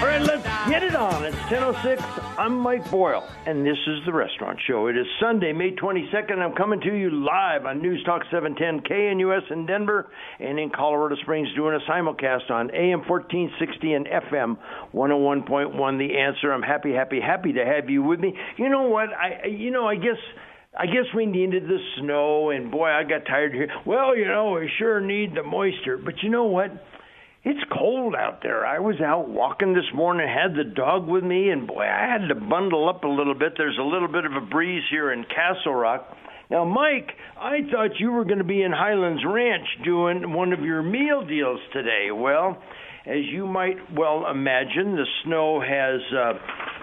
All right, let's get it on. It's 10.06. I'm Mike Boyle, and this is The Restaurant Show. It is Sunday, May 22nd. I'm coming to you live on News Talk 710 KNUS in Denver and in Colorado Springs doing a simulcast on AM 1460 and FM 101.1. The answer. I'm happy, happy, happy to have you with me. You know what? I, you know, I guess... I guess we needed the snow, and boy, I got tired here. Well, you know, we sure need the moisture. But you know what? It's cold out there. I was out walking this morning, had the dog with me, and boy, I had to bundle up a little bit. There's a little bit of a breeze here in Castle Rock. Now, Mike, I thought you were going to be in Highlands Ranch doing one of your meal deals today. Well, as you might well imagine, the snow has uh,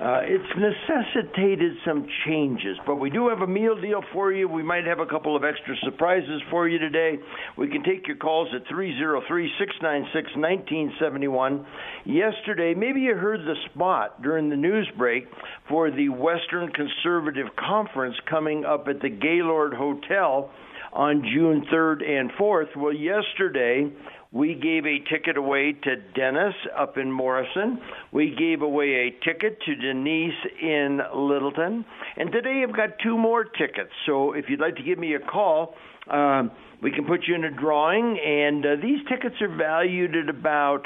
uh, it's necessitated some changes. But we do have a meal deal for you. We might have a couple of extra surprises for you today. We can take your calls at 303-696-1971. Yesterday, maybe you heard the spot during the news break for the Western Conservative Conference coming up at the Gaylord Hotel on June 3rd and 4th. Well, yesterday we gave a ticket away to Dennis up in Morrison. We gave away a ticket to Denise in Littleton. And today I've got two more tickets. So if you'd like to give me a call, uh, we can put you in a drawing. And uh, these tickets are valued at about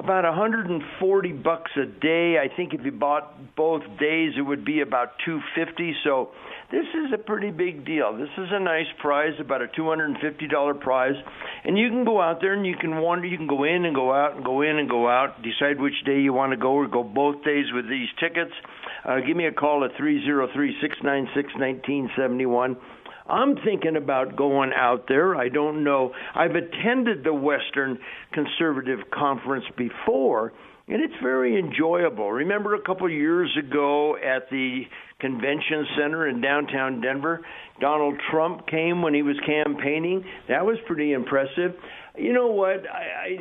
about 140 bucks a day. I think if you bought both days, it would be about 250. So this is a pretty big deal. This is a nice prize, about a $250 prize, and you can go out there and you can wander. You can go in and go out and go in and go out. Decide which day you want to go, or go both days with these tickets. Uh, give me a call at three zero three six nine six nineteen seventy one. I'm thinking about going out there. I don't know. I've attended the Western Conservative Conference before, and it's very enjoyable. Remember a couple of years ago at the convention center in downtown Denver. Donald Trump came when he was campaigning. That was pretty impressive. You know what? I,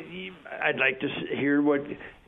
I I'd like to hear what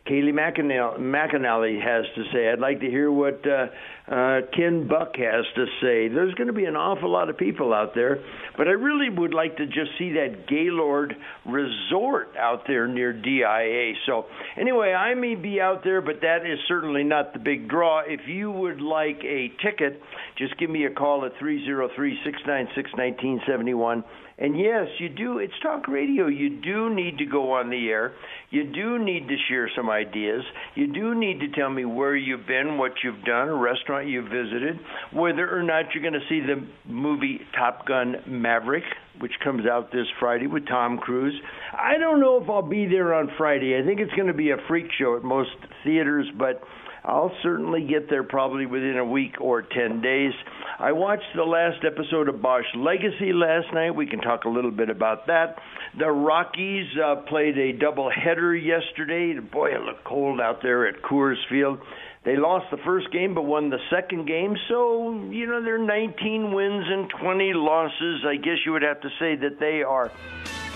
Kayleigh McEnany has to say. I'd like to hear what uh, uh, Ken Buck has to say. There's going to be an awful lot of people out there, but I really would like to just see that Gaylord Resort out there near DIA. So, anyway, I may be out there, but that is certainly not the big draw. If you would like a ticket, just give me a call at 303 696 1971 and yes, you do. It's talk radio. You do need to go on the air. You do need to share some ideas. You do need to tell me where you've been, what you've done, a restaurant you've visited, whether or not you're going to see the movie Top Gun Maverick, which comes out this Friday with Tom Cruise. I don't know if I'll be there on Friday. I think it's going to be a freak show at most theaters, but I'll certainly get there probably within a week or 10 days. I watched the last episode of Bosch Legacy last night. We can talk a little bit about that. The Rockies uh, played a doubleheader yesterday. Boy, it looked cold out there at Coors Field. They lost the first game but won the second game, so, you know, they're 19 wins and 20 losses. I guess you would have to say that they are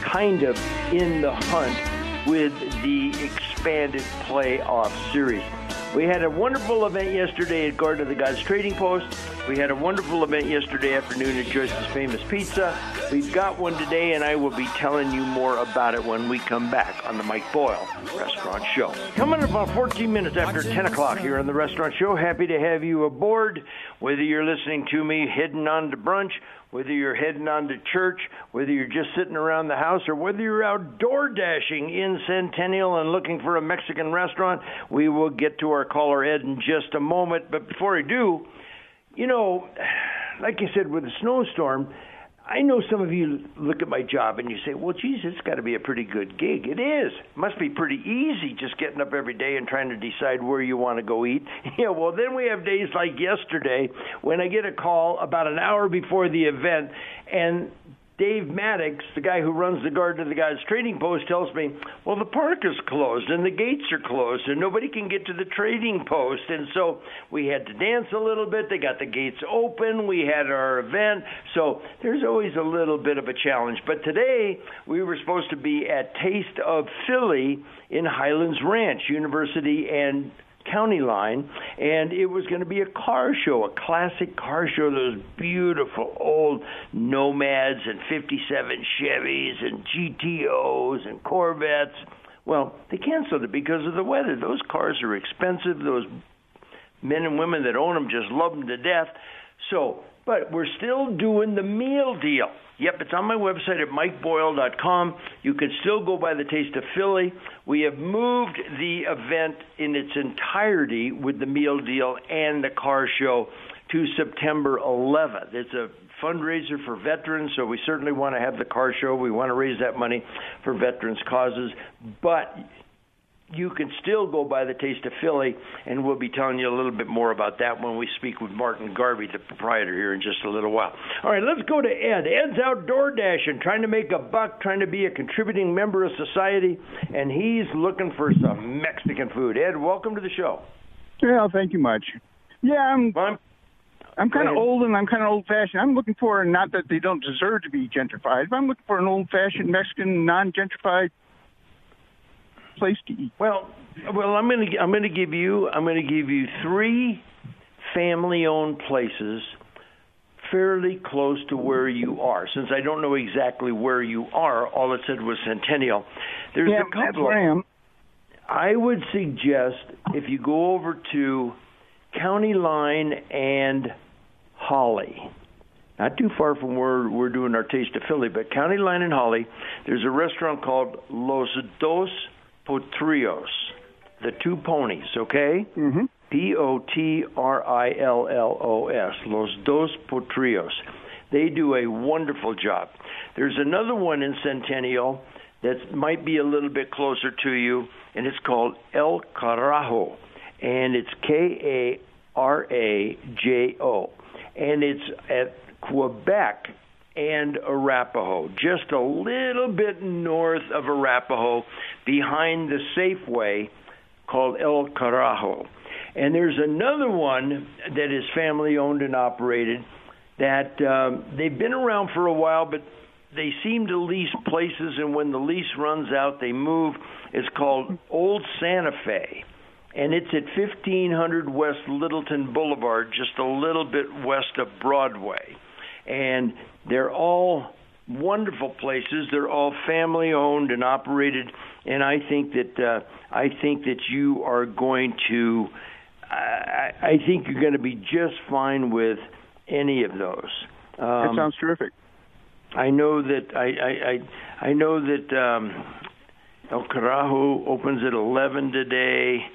kind of in the hunt with the expanded playoff series. We had a wonderful event yesterday at Garden of the Gods Trading Post. We had a wonderful event yesterday afternoon at Joyce's Famous Pizza. We've got one today, and I will be telling you more about it when we come back on the Mike Boyle Restaurant Show. Coming up about 14 minutes after 10 o'clock here on the Restaurant Show. Happy to have you aboard, whether you're listening to me heading on to brunch whether you're heading on to church, whether you're just sitting around the house, or whether you're out DoorDashing in Centennial and looking for a Mexican restaurant, we will get to our caller Ed in just a moment. But before I do, you know, like I said, with the snowstorm, I know some of you look at my job and you say, well, geez, it's got to be a pretty good gig. It is. It must be pretty easy just getting up every day and trying to decide where you want to go eat. yeah, well, then we have days like yesterday when I get a call about an hour before the event and Dave Maddox, the guy who runs the Garden of the Gods trading post, tells me, well, the park is closed and the gates are closed and nobody can get to the trading post. And so we had to dance a little bit. They got the gates open. We had our event. So there's always a little bit of a challenge. But today we were supposed to be at Taste of Philly in Highlands Ranch University and county line, and it was going to be a car show, a classic car show. Those beautiful old Nomads and '57 Chevys and GTOs and Corvettes. Well, they canceled it because of the weather. Those cars are expensive. Those men and women that own them just love them to death. So, but we're still doing the meal deal. Yep, it's on my website at mikeboyle.com. You can still go by the Taste of Philly. We have moved the event in its entirety with the meal deal and the car show to September 11th. It's a fundraiser for veterans, so we certainly want to have the car show. We want to raise that money for veterans causes, but you can still go by the Taste of Philly, and we'll be telling you a little bit more about that when we speak with Martin Garvey, the proprietor, here in just a little while. All right, let's go to Ed. Ed's out outdoor dashing, trying to make a buck, trying to be a contributing member of society, and he's looking for some Mexican food. Ed, welcome to the show. Yeah, thank you much. Yeah, I'm. Well, I'm I'm kind of old and I'm kind of old fashioned. I'm looking for not that they don't deserve to be gentrified, but I'm looking for an old fashioned Mexican, non gentrified place to eat. Well, well, I'm going to I'm going to give you I'm going to give you three family-owned places fairly close to where you are. Since I don't know exactly where you are, all it said was Centennial. There's yeah, a couple. that's I am. I would suggest if you go over to County Line and Holly, not too far from where we're doing our Taste of Philly, but County Line and Holly, there's a restaurant called Los Dos Potrillos, the two ponies, okay? Mm-hmm. P O T R I L L O S, Los Dos Potrillos. They do a wonderful job. There's another one in Centennial that might be a little bit closer to you, and it's called El Carajo, and it's K A R A J O, and it's at Quebec and Arapahoe, just a little bit north of Arapahoe, behind the Safeway called El Carajo. And there's another one that is family owned and operated that um, they've been around for a while, but they seem to lease places, and when the lease runs out, they move. It's called Old Santa Fe, and it's at 1500 West Littleton Boulevard, just a little bit west of Broadway. And they're all wonderful places. They're all family owned and operated, and I think that uh, I think that you are going to. I, I think you're going to be just fine with any of those. That Um, sounds terrific. I know that I I I, I know that um, El Carajo opens at 11 today.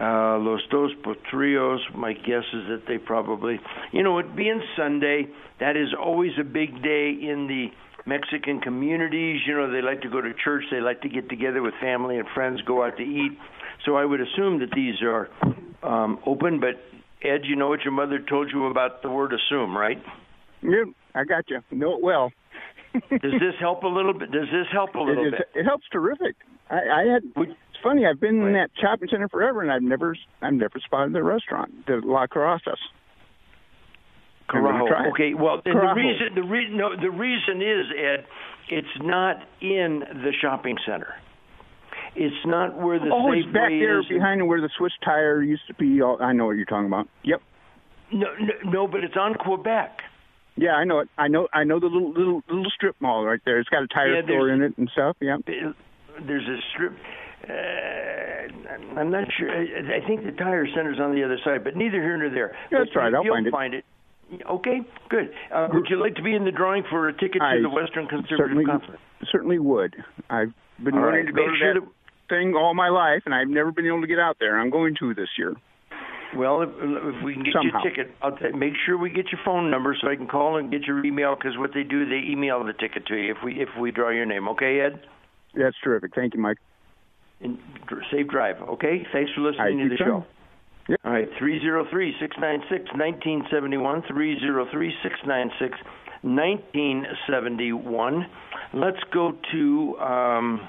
Uh, Los Dos Potrillos, my guess is that they probably, you know, it being Sunday, that is always a big day in the Mexican communities. You know, they like to go to church, they like to get together with family and friends, go out to eat. So I would assume that these are um, open. But Ed, you know what your mother told you about the word assume, right? Yeah, I got you. Know it well. Does this help a little bit? Does this help a little it, bit? it helps terrific. I, I had. It's funny. I've been in that shopping center forever, and I've never, I've never spotted the restaurant, the La Carrasas. I'm gonna try Carajo. Okay. Well, the reason the reason no, the reason is Ed, it's not in the shopping center. It's not where the oh, it's back there is. behind where the Swiss tire used to be. I know what you're talking about. Yep. No, no, no, but it's on Quebec. Yeah, I know it. I know. I know the little little little strip mall right there. It's got a tire Yeah, store in it and stuff. Yeah. There's a strip. Uh, I'm not sure. I I think the tire center's on the other side, but neither here nor there. Yeah, that's But right. I'll find it. Find it. Okay, good. Uh, would you like to be in the drawing for a ticket I to the Western Conservative certainly Conference? certainly would. I've been All wanting right, to go make to sure that that- thing all my life, and I've never been able to get out there. I'm going to this year. Well, if, if we can get Somehow. you a ticket, I'll t- make sure we get your phone number so I can call and get your email. Because what they do, they email the ticket to you if we if we draw your name. Okay, Ed. That's terrific. Thank you, Mike. And safe drive. Okay. Thanks for I listening to the show. Yep. All right, three zero three six nine six nineteen seventy one. Three zero three six nine six 1971. Let's go to um,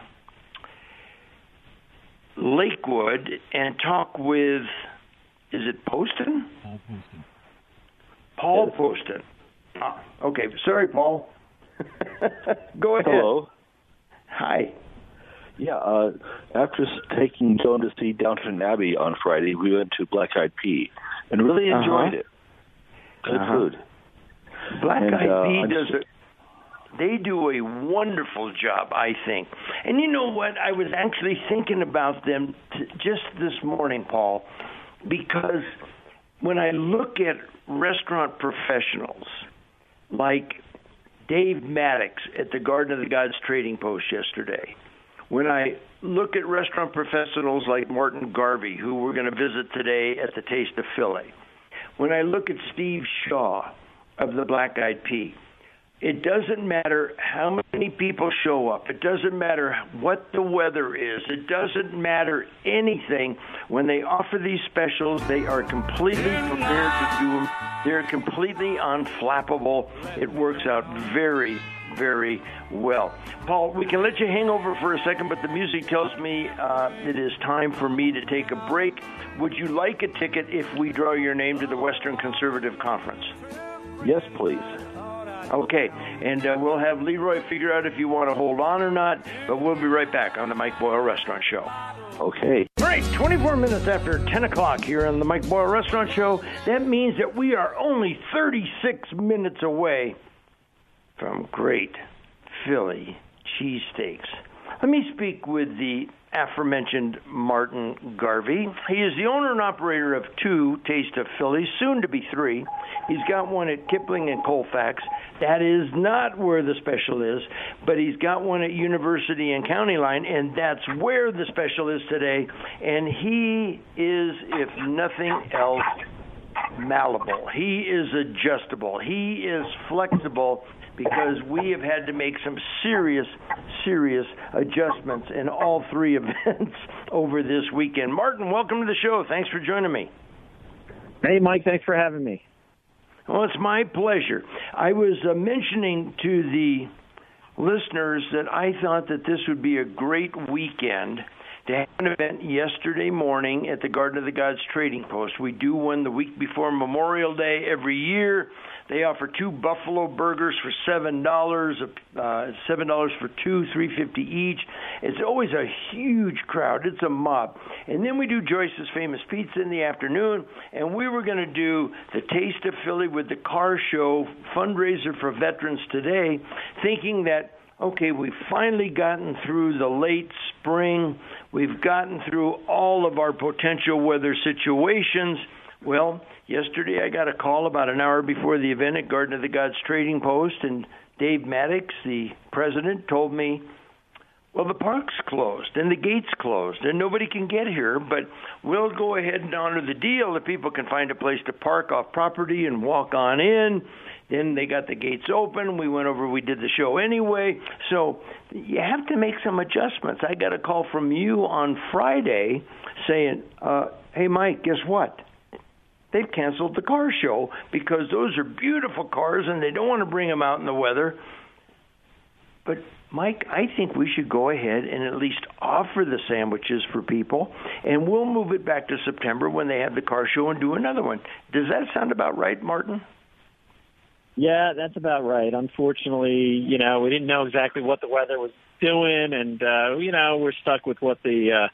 Lakewood and talk with, is it Poston? Paul Poston. Paul Poston. Ah, okay, sorry, Paul. go ahead. Hello. Hi. Yeah, uh, after taking Joan to see Downton Abbey on Friday, we went to Black Eyed Pea and really enjoyed Uh-huh. it. Good Uh-huh. food. Black And, Eyed uh, Pea does it. They do a wonderful job, I think. And you know what? I was actually thinking about them t- just this morning, Paul, because when I look at restaurant professionals like Dave Maddox at the Garden of the Gods Trading Post yesterday, when I look at restaurant professionals like Martin Garvey, who we're going to visit today at the Taste of Philly, when I look at Steve Shaw of the Black Eyed Pea, it doesn't matter how many people show up. It doesn't matter what the weather is. It doesn't matter anything. When they offer these specials, they are completely prepared to do them. They're completely unflappable. It works out very, very well. Paul, we can let you hang over for a second, but the music tells me uh, it is time for me to take a break. Would you like a ticket if we draw your name to the Western Conservative Conference? Yes, please. Okay, and uh, we'll have Leroy figure out if you want to hold on or not, but we'll be right back on the Mike Boyle Restaurant Show. Okay. All right, 24 minutes after 10 o'clock here on the Mike Boyle Restaurant Show. That means that we are only 36 minutes away from great Philly cheesesteaks. Let me speak with the aforementioned Martin Garvey. He is the owner and operator of two Taste of Philly, soon to be three. He's got one at Kipling and Colfax. That is not where the special is, but he's got one at University and County Line, and that's where the special is today. And he is, if nothing else, malleable. He is adjustable. He is flexible because we have had to make some serious, serious adjustments in all three events over this weekend. Martin, welcome to the show. Thanks for joining me. Hey, Mike, thanks for having me. Well, it's my pleasure. I was uh, mentioning to the listeners that I thought that this would be a great weekend to have an event yesterday morning at the Garden of the Gods Trading Post. We do one the week before Memorial Day every year. They offer two buffalo burgers for seven dollars, uh, seven dollars for two, three fifty each. It's always a huge crowd. It's a mob. And then we do Joyce's Famous Pizza in the afternoon, and we were going to do the Taste of Philly with the car show fundraiser for veterans today, thinking that okay, we've finally gotten through the late spring. We've gotten through all of our potential weather situations. Well, yesterday I got a call about an hour before the event at Garden of the Gods Trading Post, and Dave Maddox, the president, told me, well, the park's closed and the gate's closed and nobody can get here, but we'll go ahead and honor the deal that people can find a place to park off property and walk on in. Then they got the gates open. We went over, we did the show anyway. So you have to make some adjustments. I got a call from you on Friday saying, uh, hey, Mike, guess what? They've canceled the car show because those are beautiful cars and they don't want to bring them out in the weather. But Mike, I think we should go ahead and at least offer the sandwiches for people, and we'll move it back to September when they have the car show and do another one. Does that sound about right, Martin? Yeah, that's about right. Unfortunately, you know, we didn't know exactly what the weather was doing, and uh, you know, we're stuck with what the uh,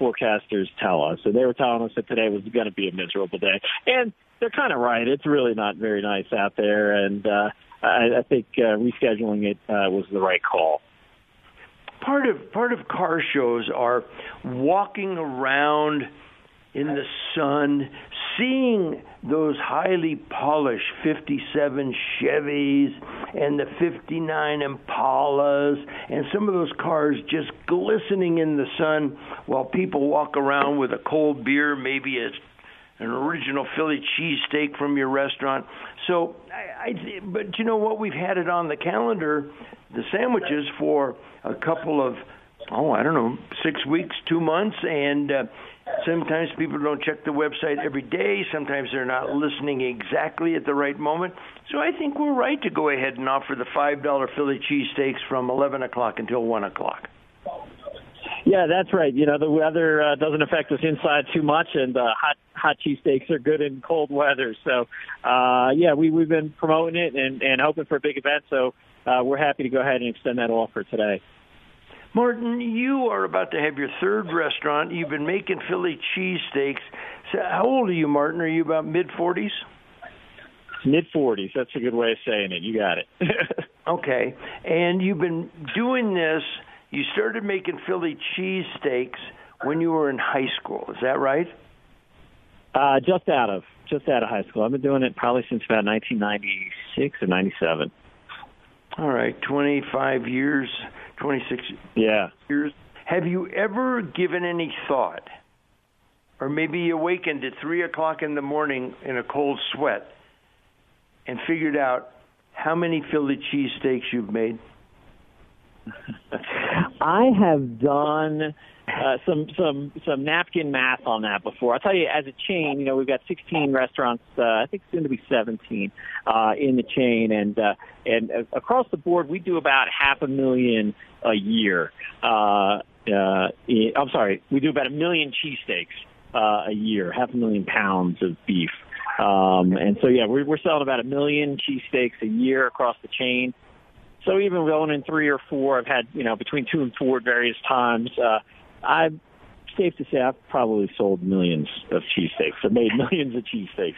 forecasters tell us. So they were telling us that today was going to be a miserable day, and they're kind of right. It's really not very nice out there, and uh, I, I think uh, rescheduling it uh, was the right call. Part of part of car shows are walking around in the sun, seeing those highly polished 57 Chevys and the 59 Impalas and some of those cars just glistening in the sun while people walk around with a cold beer, maybe a an original Philly cheesesteak from your restaurant. So, I, I, but you know what? We've had it on the calendar, the sandwiches for a couple of, oh, I don't know, six weeks, two months, and uh, Sometimes people don't check the website every day. Sometimes they're not listening exactly at the right moment. So I think we're right to go ahead and offer the $5 Philly cheesesteaks from 11 o'clock until 1 o'clock. Yeah, that's right. You know, the weather uh, doesn't affect us inside too much, and uh, hot hot cheesesteaks are good in cold weather. So, uh, yeah, we we've been promoting it and and hoping for a big event. So, uh, we're happy to go ahead and extend that offer today. Martin, you are about to have your third restaurant. You've been making Philly cheesesteaks. So how old are you, Martin? Are you about mid 40s? Mid 40s. That's a good way of saying it. You got it. okay. And you've been doing this, you started making Philly cheesesteaks when you were in high school. Is that right? Uh, just out of just out of high school. I've been doing it probably since about 1996 or 97. All right, 25 years. 26 yeah. years. Have you ever given any thought, or maybe you awakened at 3 o'clock in the morning in a cold sweat and figured out how many Philly cheesesteaks you've made? I have done uh, some some some napkin math on that before. I'll tell you, as a chain, you know, we've got 16 restaurants. Uh, I think soon to be 17 uh, in the chain, and uh, and uh, across the board, we do about half a million a year. Uh, uh, I'm sorry, we do about a million cheesesteaks uh, a year, half a million pounds of beef. Um, and so, yeah, we're, we're selling about a million cheesesteaks a year across the chain. So even going in three or four, I've had you know between two and four at various times. Uh, I'm safe to say I've probably sold millions of cheesesteaks. I've made millions of cheesesteaks.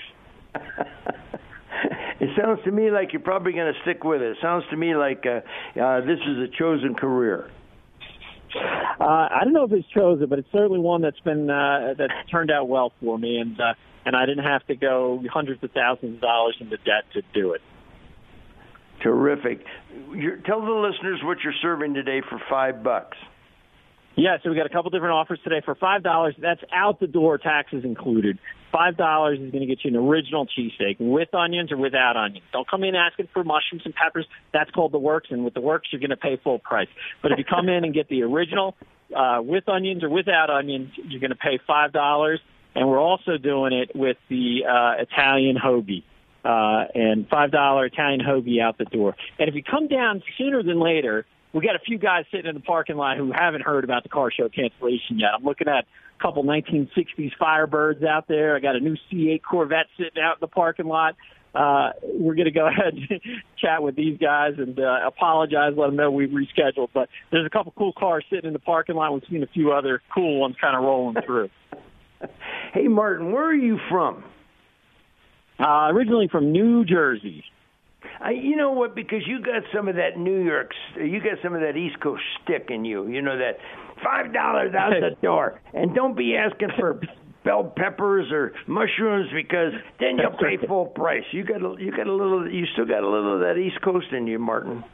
it sounds to me like you're probably going to stick with it. It sounds to me like uh, uh, this is a chosen career. Uh, I don't know if it's chosen, but it's certainly one that's been uh, that's turned out well for me, and uh, and I didn't have to go hundreds of thousands of dollars into debt to do it. Terrific. You're, tell the listeners what you're serving today for five bucks. Yeah, so we got a couple different offers today for five dollars. That's out the door, taxes included. Five dollars is going to get you an original cheesesteak with onions or without onions. Don't come in asking for mushrooms and peppers. That's called the works, and with the works, you're going to pay full price. But if you come in and get the original uh, with onions or without onions, you're going to pay five dollars. And we're also doing it with the uh, Italian hoagie. Uh, and five dollar Italian hoagie out the door. And if you come down sooner than later, we got a few guys sitting in the parking lot who haven't heard about the car show cancellation yet. I'm looking at a couple 1960s Firebirds out there. I got a new C8 Corvette sitting out in the parking lot. Uh, we're going to go ahead and chat with these guys and uh, apologize, let them know we've rescheduled. But there's a couple cool cars sitting in the parking lot. We've seen a few other cool ones kind of rolling through. hey, Martin, where are you from? Uh, originally from New Jersey. I, you know what? Because you got some of that New York, you got some of that East Coast stick in you. You know that five dollars out the door, and don't be asking for bell peppers or mushrooms because then you'll pay full price. You got a, you got a little, you still got a little of that East Coast in you, Martin.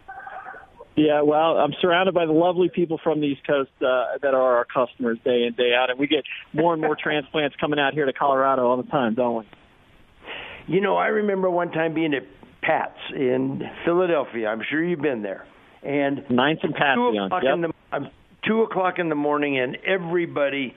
Yeah, well, I'm surrounded by the lovely people from the East Coast uh, that are our customers day in day out, and we get more and more transplants coming out here to Colorado all the time, don't we? You know, I remember one time being at Pat's in Philadelphia. I'm sure you've been there. And Ninth and Pat's. Two o'clock yep. in the um, two o'clock in the morning, and everybody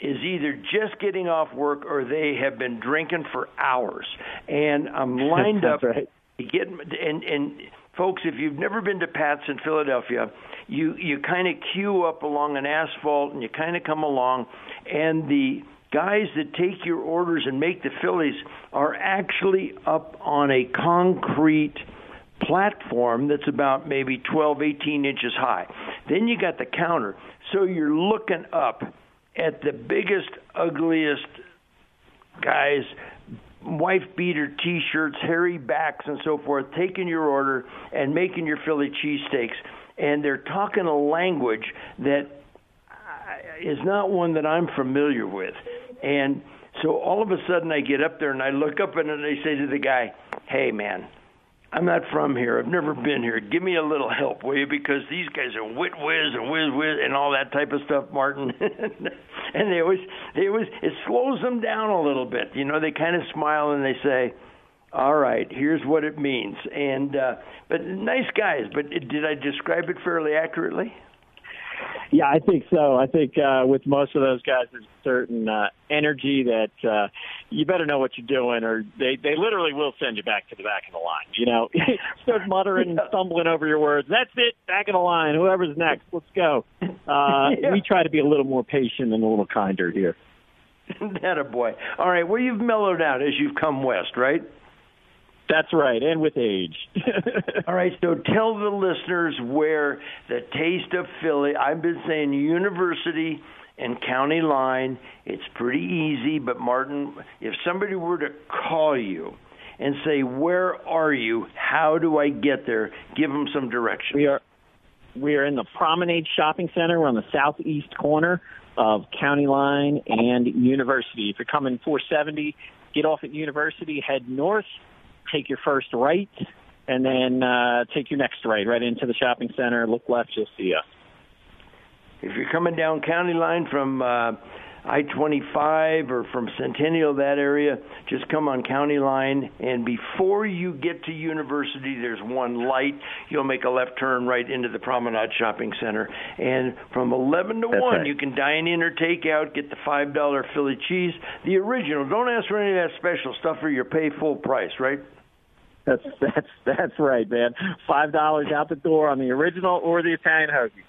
is either just getting off work or they have been drinking for hours. And I'm lined up. Right. Get and and folks, if you've never been to Pat's in Philadelphia, you you kind of queue up along an asphalt and you kind of come along, and the guys that take your orders and make the Phillies are actually up on a concrete platform that's about maybe 12, 18 inches high. Then you got the counter. So you're looking up at the biggest, ugliest guys, wife beater t shirts, hairy backs, and so forth, taking your order and making your Philly cheesesteaks. And they're talking a language that uh, is not one that I'm familiar with. And so all of a sudden I get up there and I look up and I say to the guy, "Hey man, I'm not from here. I've never been here. Give me a little help, will you? Because these guys are wit whiz and whiz whiz and all that type of stuff, Martin. and they always, they always, it slows them down a little bit. You know, they kind of smile and they say, "All right, here's what it means." And uh, but nice guys. But did I describe it fairly accurately? Yeah, I think so. I think uh, with most of those guys, there's a certain uh, energy that uh, you better know what you're doing, or they they literally will send you back to the back of the line. You know, start muttering and stumbling over your words. That's it, back of the line. Whoever's next, let's go. Uh, yeah. We try to be a little more patient and a little kinder here. that a boy. All right, well you've mellowed out as you've come west, right? That's right, and with age. All right, so tell the listeners where the Taste of Philly. I've been saying University and County Line. It's pretty easy, but Martin, if somebody were to call you and say, "Where are you? How do I get there?" Give them some direction. We are we are in the Promenade Shopping Center. We're on the southeast corner of County Line and University. If you're coming 470, get off at University, head north take your first right, and then uh, take your next right, right into the shopping center. Look left, you'll see us. If you're coming down County Line from uh, I-25 or from Centennial, that area, just come on County Line, and before you get to University, there's one light. You'll make a left turn right into the Promenade Shopping Center, and from 11 to That's 1, right. you can dine in or take out, get the $5 Philly cheese, the original. Don't ask for any of that special stuff, or you pay full price, right? That's that's that's right, man. Five dollars out the door on the original or the Italian hoagie.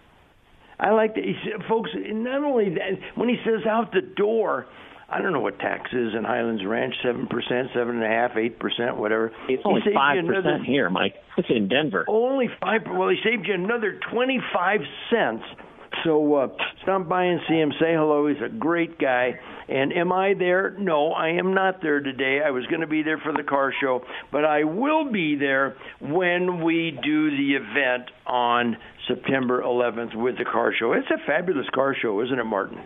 I like that, folks. Not only that, when he says out the door, I don't know what tax is in Highlands Ranch, seven percent, seven and a half, eight percent, whatever. It's only He five percent here, Mike. It's in Denver. Only five. Well, he saved you another twenty-five cents. So uh, stop by and see him. Say hello. He's a great guy. And am I there? No, I am not there today. I was going to be there for the car show, but I will be there when we do the event on September 11th with the car show. It's a fabulous car show, isn't it, Martin?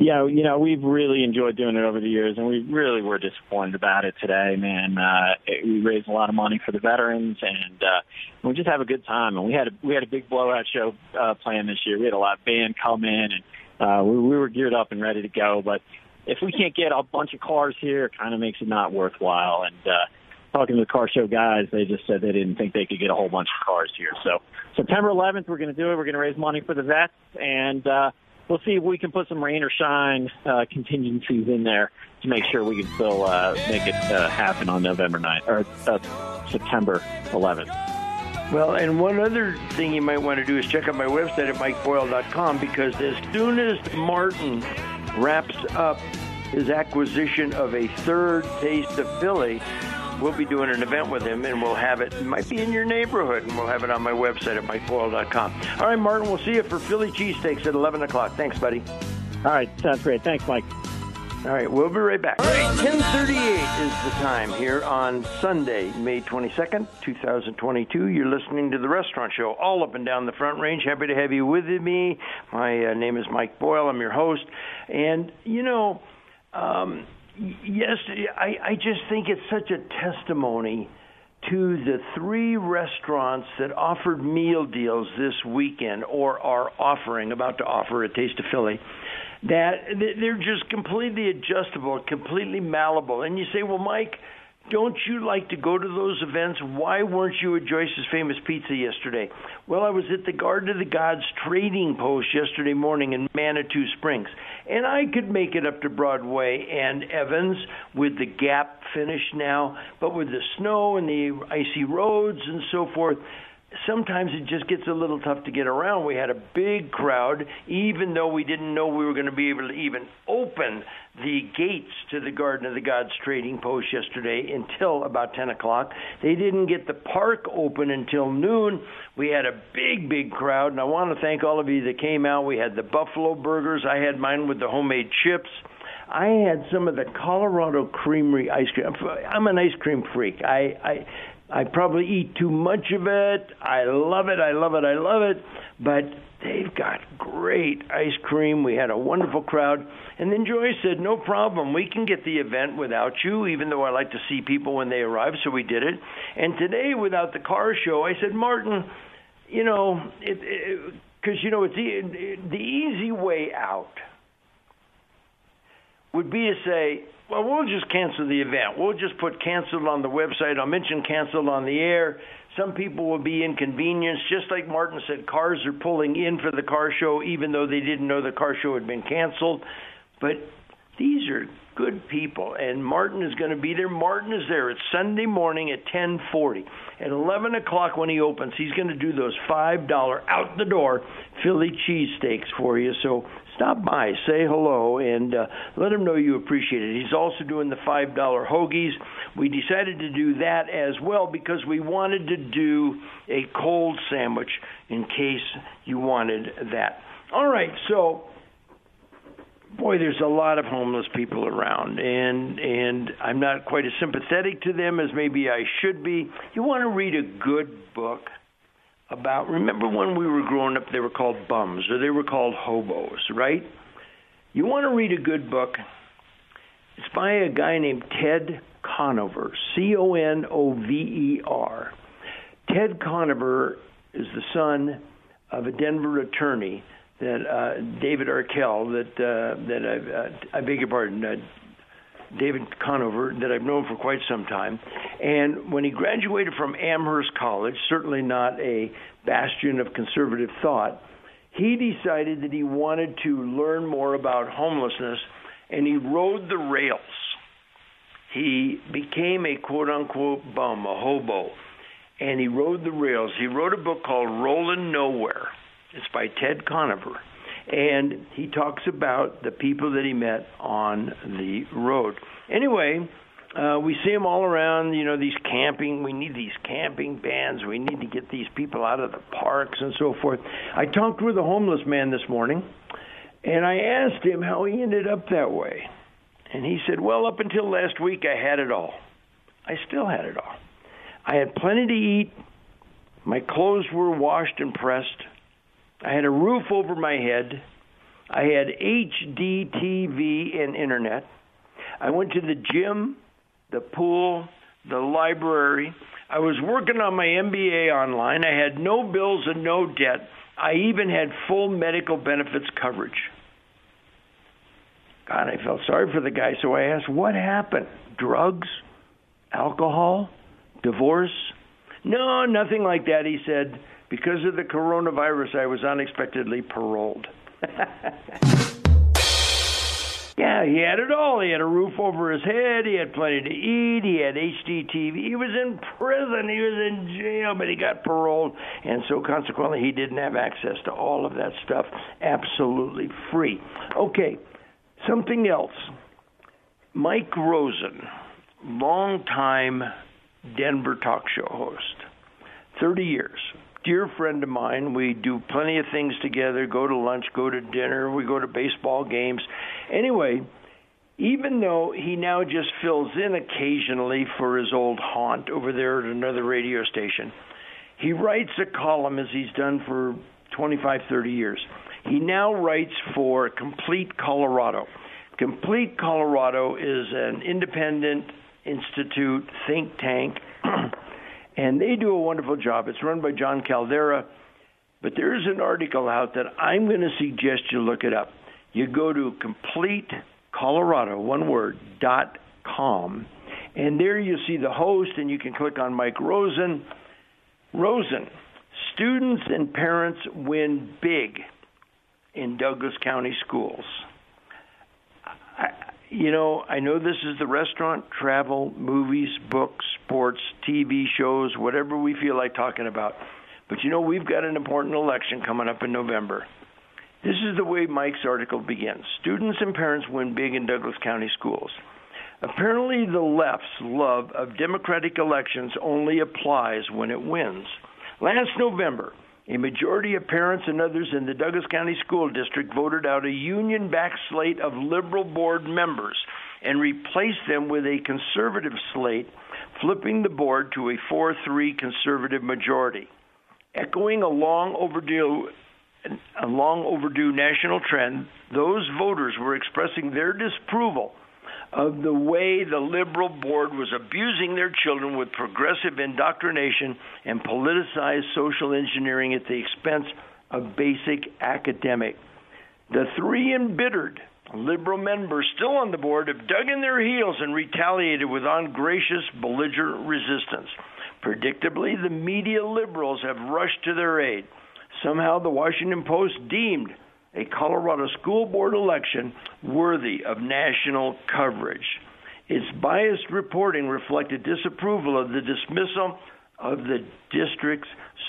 Yeah, you know, we've really enjoyed doing it over the years, and we really were disappointed about it today, man. Uh, it, we raised a lot of money for the veterans, and uh, we just have a good time. And we had a we had a big blowout show uh, planned this year. We had a lot of band come in, and uh, we, we were geared up and ready to go. But if we can't get a bunch of cars here, it kind of makes it not worthwhile. And uh, talking to the car show guys, they just said they didn't think they could get a whole bunch of cars here. So September 11th, we're going to do it. We're going to raise money for the vets, and uh, we'll see if we can put some rain or shine uh, contingencies in there to make sure we can still uh, make it uh, happen on November 9th or uh, September 11th. Well, and one other thing you might want to do is check out my website at mikeboyle.com because as soon as Martin wraps up his acquisition of a third taste of Philly, we'll be doing an event with him and we'll have it, it might be in your neighborhood, and we'll have it on my website at mikeboyle.com. All right, Martin, we'll see you for Philly cheesesteaks at 11 o'clock. Thanks, buddy. All right, sounds great. Thanks, Mike. All right, we'll be right back. All right, 1038 is the time here on Sunday, May 22nd, 2022. You're listening to The Restaurant Show all up and down the Front Range. Happy to have you with me. My uh, name is Mike Boyle. I'm your host. And, you know, um, yes, I, I just think it's such a testimony to the three restaurants that offered meal deals this weekend or are offering, about to offer a Taste of Philly that they're just completely adjustable, completely malleable. And you say, well, Mike, don't you like to go to those events? Why weren't you at Joyce's Famous Pizza yesterday? Well, I was at the Garden of the Gods trading post yesterday morning in Manitou Springs, and I could make it up to Broadway and Evans with the gap finished now, but with the snow and the icy roads and so forth, sometimes it just gets a little tough to get around. We had a big crowd, even though we didn't know we were going to be able to even open the gates to the Garden of the Gods trading post yesterday until about 10 o'clock. They didn't get the park open until noon. We had a big, big crowd, and I want to thank all of you that came out. We had the buffalo burgers. I had mine with the homemade chips. I had some of the Colorado Creamery ice cream. I'm an ice cream freak. I, I I probably eat too much of it. I love it. I love it. I love it. But they've got great ice cream. We had a wonderful crowd. And then Joy said, No problem. We can get the event without you, even though I like to see people when they arrive. So we did it. And today, without the car show, I said, Martin, you know, because, you know, it's e- the easy way out would be to say, well, we'll just cancel the event. We'll just put canceled on the website. I'll mention canceled on the air. Some people will be inconvenienced. Just like Martin said, cars are pulling in for the car show even though they didn't know the car show had been canceled. But these are good people, and Martin is going to be there. Martin is there. It's Sunday morning at 10:40. At 11 o'clock when he opens, he's going to do those five dollar out the door Philly cheesesteaks for you. So stop by, say hello, and uh, let him know you appreciate it. He's also doing the five dollar hoagies. We decided to do that as well because we wanted to do a cold sandwich in case you wanted that. All right, so boy, there's a lot of homeless people around, and and I'm not quite as sympathetic to them as maybe I should be. You want to read a good book about. Remember when we were growing up, they were called bums or they were called hobos, right? You want to read a good book. It's by a guy named Ted Conover, C O N O V E R. Ted Conover is the son of a Denver attorney that uh, David Arkell, that uh, that I, uh, I beg your pardon, uh, David Conover, that I've known for quite some time. And when he graduated from Amherst College, certainly not a bastion of conservative thought, he decided that he wanted to learn more about homelessness, and he rode the rails. He became a quote unquote bum, a hobo, and he rode the rails. He wrote a book called Rolling Nowhere it's by Ted Conover. And he talks about the people that he met on the road. Anyway, uh, we see them all around, you know, these camping. We need these camping bans. We need to get these people out of the parks and so forth. I talked with a homeless man this morning, and I asked him how he ended up that way. And he said, Well, up until last week, I had it all. I still had it all. I had plenty to eat. My clothes were washed and pressed. I had a roof over my head. I had HD TV and internet. I went to the gym, the pool, the library. I was working on my MBA online. I had no bills and no debt. I even had full medical benefits coverage. God, I felt sorry for the guy, so I asked, What happened? Drugs? Alcohol? Divorce? No, nothing like that, he said. Because of the coronavirus, I was unexpectedly paroled. yeah, he had it all. He had a roof over his head. He had plenty to eat. He had HDTV. He was in prison. He was in jail, but he got paroled. And so, consequently, he didn't have access to all of that stuff absolutely free. Okay, something else. Mike Rosen, longtime Denver talk show host, 30 years dear friend of mine. We do plenty of things together, go to lunch, go to dinner, we go to baseball games. Anyway, even though he now just fills in occasionally for his old haunt over there at another radio station, he writes a column as he's done for 25, 30 years. He now writes for Complete Colorado. Complete Colorado is an Independence Institute think tank and they do a wonderful job. It's run by Jon Caldara, but there is an article out that I'm going to suggest you look it up. You go to Complete one word, dot com, and there you see the host, and you can click on Mike Rosen. Rosen, students and parents win big in Douglas County schools. You know, I know this is the restaurant, travel, movies, books, sports, TV shows, whatever we feel like talking about. But you know, we've got an important election coming up in November. This is the way Mike's article begins Students and parents win big in Douglas County schools. Apparently, the left's love of democratic elections only applies when it wins. Last November, a majority of parents and others in the Douglas County School District voted out a union backed slate of liberal board members and replaced them with a conservative slate, flipping the board to a 4 3 conservative majority. Echoing a long overdue a long overdue national trend, those voters were expressing their disapproval of the way the liberal board was abusing their children with progressive indoctrination and politicized social engineering at the expense of basic academic. The three embittered Liberal members still on the board have dug in their heels and retaliated with ungracious, belligerent resistance. Predictably, the media liberals have rushed to their aid. Somehow, the Washington Post deemed a Colorado school board election worthy of national coverage. Its biased reporting reflected disapproval of the dismissal of the district's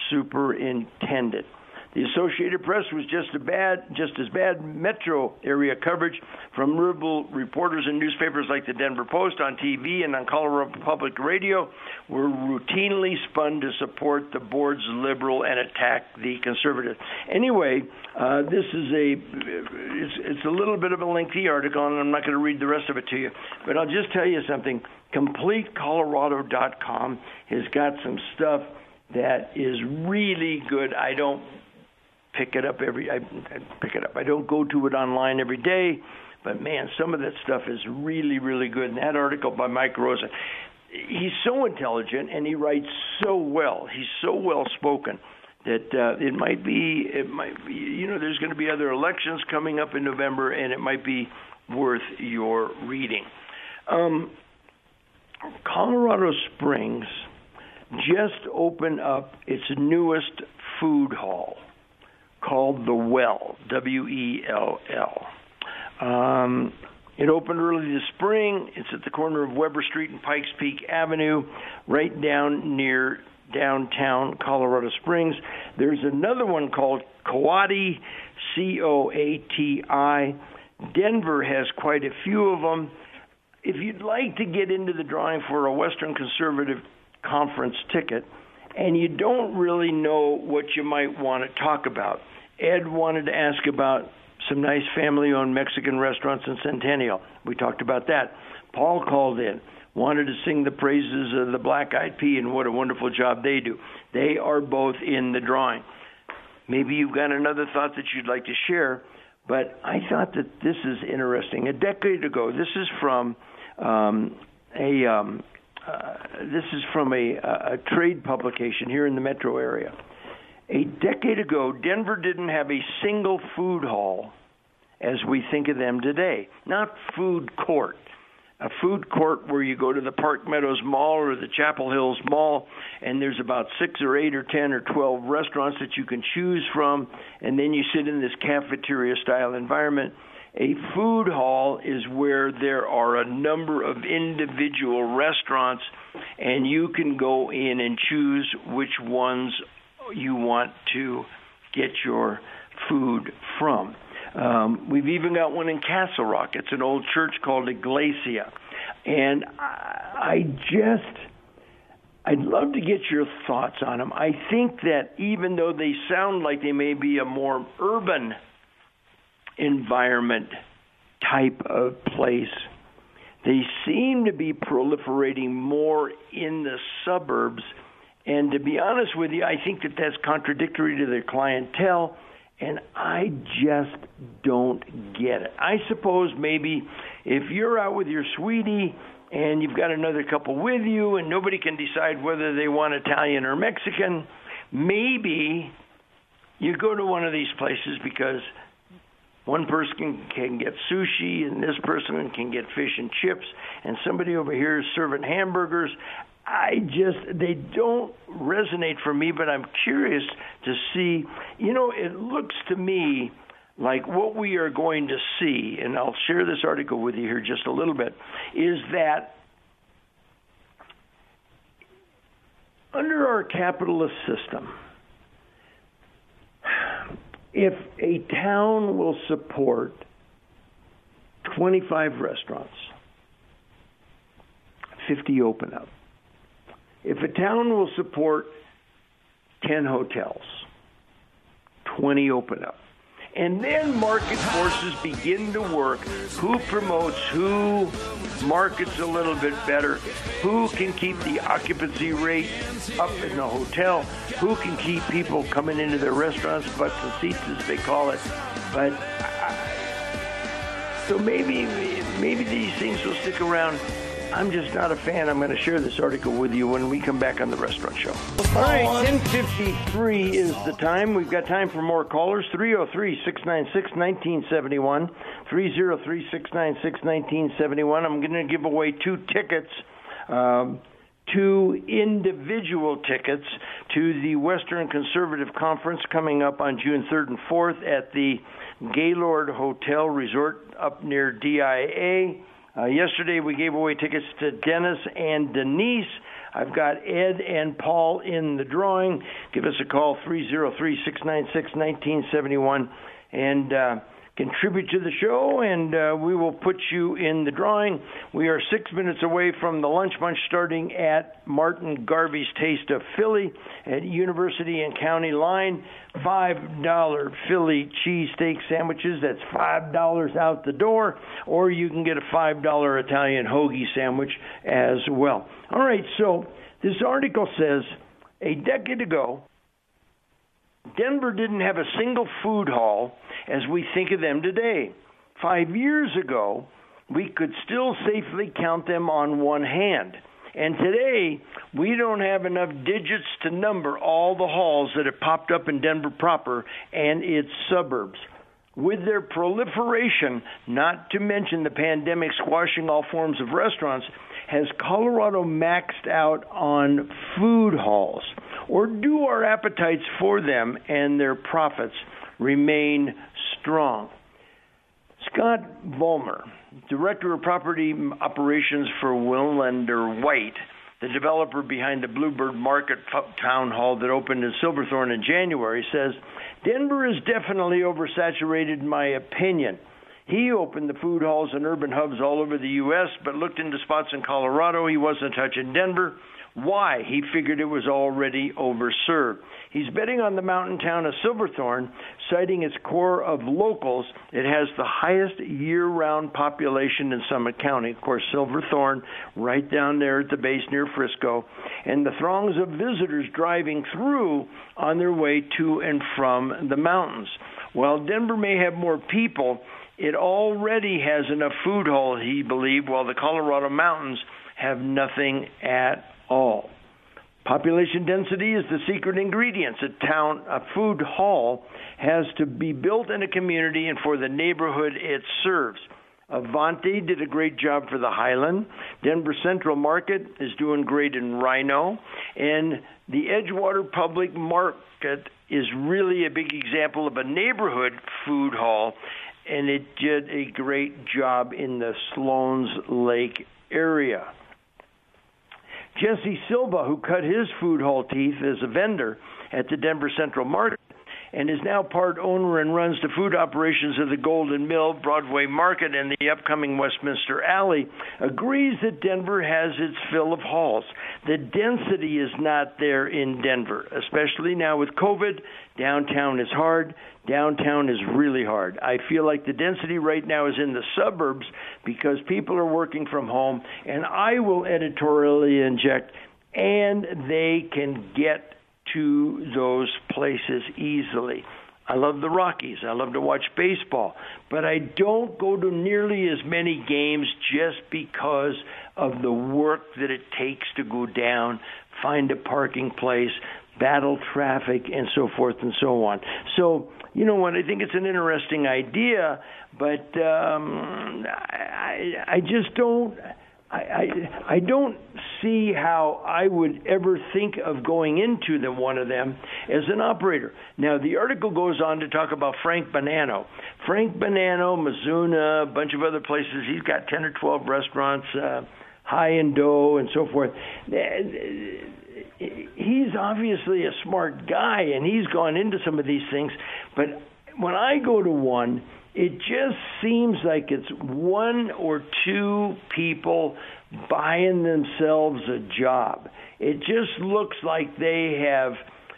superintendent. The Associated Press was just bad, just as bad metro area coverage from liberal reporters and newspapers like the Denver Post on TV and on Colorado Public Radio were routinely spun to support the board's liberal and attack the conservative. Anyway, uh, this is a it's, it's a little bit of a lengthy article, and I'm not going to read the rest of it to you, but I'll just tell you something. CompleteColorado.com has got some stuff that is really good. I don't pick it up every I, I pick it up. I don't go to it online every day, but man, some of that stuff is really really good. And that article by Mike Rosen, he's so intelligent and he writes so well. He's so well spoken that uh, it might be it might be you know there's going to be other elections coming up in November and it might be worth your reading. Um, Colorado Springs just opened up its newest food hall called The Well, W E L L. Um, it opened early this spring. It's at the corner of Weber Street and Pikes Peak Avenue, right down near downtown Colorado Springs. There's another one called Coati, C O A T I. Denver has quite a few of them. If you'd like to get into the drawing for a Western Conservative Conference ticket, and you don't really know what you might want to talk about, Ed wanted to ask about some nice family owned Mexican restaurants in Centennial. We talked about that. Paul called in, wanted to sing the praises of the Black Eyed Pea and what a wonderful job they do. They are both in the drawing. Maybe you've got another thought that you'd like to share, but I thought that this is interesting. A decade ago, this is from um, a um, Uh, this is from a, a trade publication here in the metro area. A decade ago, Denver didn't have a single food hall as we think of them today. Not food court. A food court where you go to the Park Meadows Mall or the Chapel Hills Mall, and there's about six or eight or ten or twelve restaurants that you can choose from, and then you sit in this cafeteria style environment. A food hall is where there are a number of individual restaurants, and you can go in and choose which ones you want to get your food from. Um, we've even got one in Castle Rock. It's an old church called Iglesia. And I, I just, I'd love to get your thoughts on them. I think that even though they sound like they may be a more urban environment type of place, they seem to be proliferating more in the suburbs and to be honest with you, I think that that's contradictory to their clientele, and I just don't get it. I suppose maybe if you're out with your sweetie and you've got another couple with you and nobody can decide whether they want Italian or Mexican, maybe you go to one of these places because one person can get sushi and this person can get fish and chips and somebody over here is serving hamburgers I just they don't resonate for me, but I'm curious to see. You know, it looks to me like what we are going to see, and I'll share this article with you here just a little bit, is that under our capitalist system, if a town will support 25 restaurants, 50 open up. If a town will support 10 hotels, 20 open up, and then market forces begin to work. Who promotes who, markets a little bit better, who can keep the occupancy rate up in the hotel, who can keep people coming into their restaurants, butts and seats as they call it. But uh, so maybe maybe these things will stick around I'm just not a fan. I'm going to share this article with you when we come back on the restaurant show. All right, 1053 is the time. We've got time for more callers. 303 696 1971. 303 696 1971. I'm going to give away two tickets. Um, two individual tickets to the Western Conservative Conference coming up on June 3rd and 4th at the Gaylord Hotel Resort up near DIA. Uh, yesterday we gave away tickets to Dennis and Denise. I've got Ed and Paul in the drawing. Give us a call 303 696 1971 and uh, contribute to the show, and uh, we will put you in the drawing. We are six minutes away from the lunch bunch starting at Martin Garvey's Taste of Philly at University and County Line. $5 Philly cheesesteak sandwiches. That's $5 out the door. Or you can get a $5 Italian hoagie sandwich as well. All right, so this article says a decade ago, Denver didn't have a single food hall as we think of them today. Five years ago, we could still safely count them on one hand. And today, we don't have enough digits to number all the halls that have popped up in Denver proper and its suburbs. With their proliferation, not to mention the pandemic squashing all forms of restaurants, has Colorado maxed out on food halls? Or do our appetites for them and their profits remain strong? Scott Vollmer, Director of Property Operations for Milender White, the developer behind the Bluebird Market Town Hall that opened in Silverthorne in January, says Denver is definitely oversaturated, in my opinion. He opened the food halls and urban hubs all over the U.S., but looked into spots in Colorado. He wasn't touching Denver. Why? He figured it was already overserved. He's betting on the mountain town of Silverthorne, citing its core of locals. It has the highest year round population in Summit County. Of course, Silverthorne, right down there at the base near Frisco, and the throngs of visitors driving through on their way to and from the mountains. While Denver may have more people, it already has enough food halls, he believed, while the Colorado mountains have nothing at all. Population density is the secret ingredient. A town, a food hall has to be built in a community and for the neighborhood it serves. Avanti did a great job for the Highland. Denver Central Market is doing great in RiNo. And the Edgewater Public Market is really a big example of a neighborhood food hall, and it did a great job in the Sloan's Lake area. Jesse Silva, who cut his food hall teeth as a vendor at the Denver Central Market, and is now part owner and runs the food operations of the Golden Mill, Broadway Market, and the upcoming Westminster Alley, agrees that Denver has its fill of halls. The density is not there in Denver, especially now with COVID. Downtown is hard. Downtown is really hard. I feel like the density right now is in the suburbs because people are working from home, and I will editorially inject, and they can get to those places easily. I love the Rockies. I love to watch baseball, but I don't go to nearly as many games just because of the work that it takes to go down, find a parking place, battle traffic, and so forth and so on. So you know what? I think it's an interesting idea, but um, I, I just don't. I, I I don't see how I would ever think of going into the one of them as an operator. Now the article goes on to talk about Frank Bonanno. Frank Bonanno, Mizuna, a bunch of other places. He's got ten or twelve restaurants, uh, high and dough, and so forth he's obviously a smart guy and he's gone into some of these things, but when I go to one, it just seems like it's one or two people buying themselves a job. It just looks like they have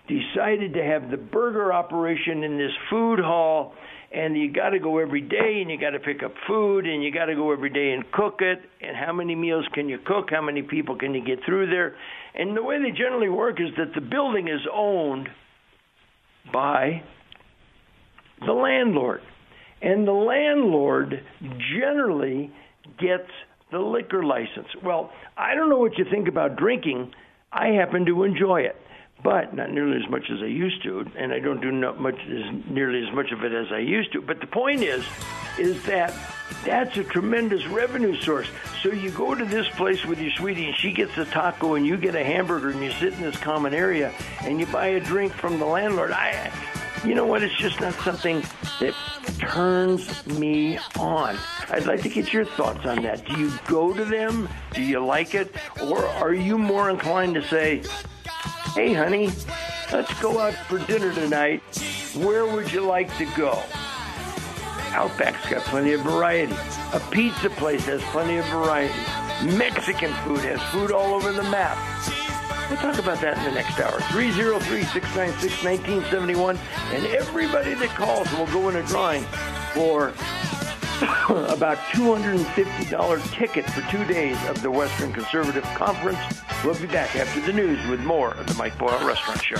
decided to have the burger operation in this food hall and you got to go every day and you got to pick up food and you got to go every day and cook it. And how many meals can you cook? How many people can you get through there? And the way they generally work is that the building is owned by the landlord and the landlord generally gets the liquor license well i don't know what you think about drinking i happen to enjoy it but not nearly as much as I used to, and I don't do not much as nearly as much of it as I used to. But the point is, is that that's a tremendous revenue source. So you go to this place with your sweetie, and she gets a taco, and you get a hamburger, and you sit in this common area, and you buy a drink from the landlord. I, you know what? It's just not something that turns me on. I'd like to get your thoughts on that. Do you go to them? Do you like it? Or are you more inclined to say, hey, honey, let's go out for dinner tonight. Where would you like to go? Outback's got plenty of variety. A pizza place has plenty of variety. Mexican food has food all over the map. We'll talk about that in the next hour. 303-696-1971. And everybody that calls will go in a drawing for about $250 ticket for two days of the Western Conservative Conference. We'll be back after the news with more of the Mike Boyle Restaurant Show.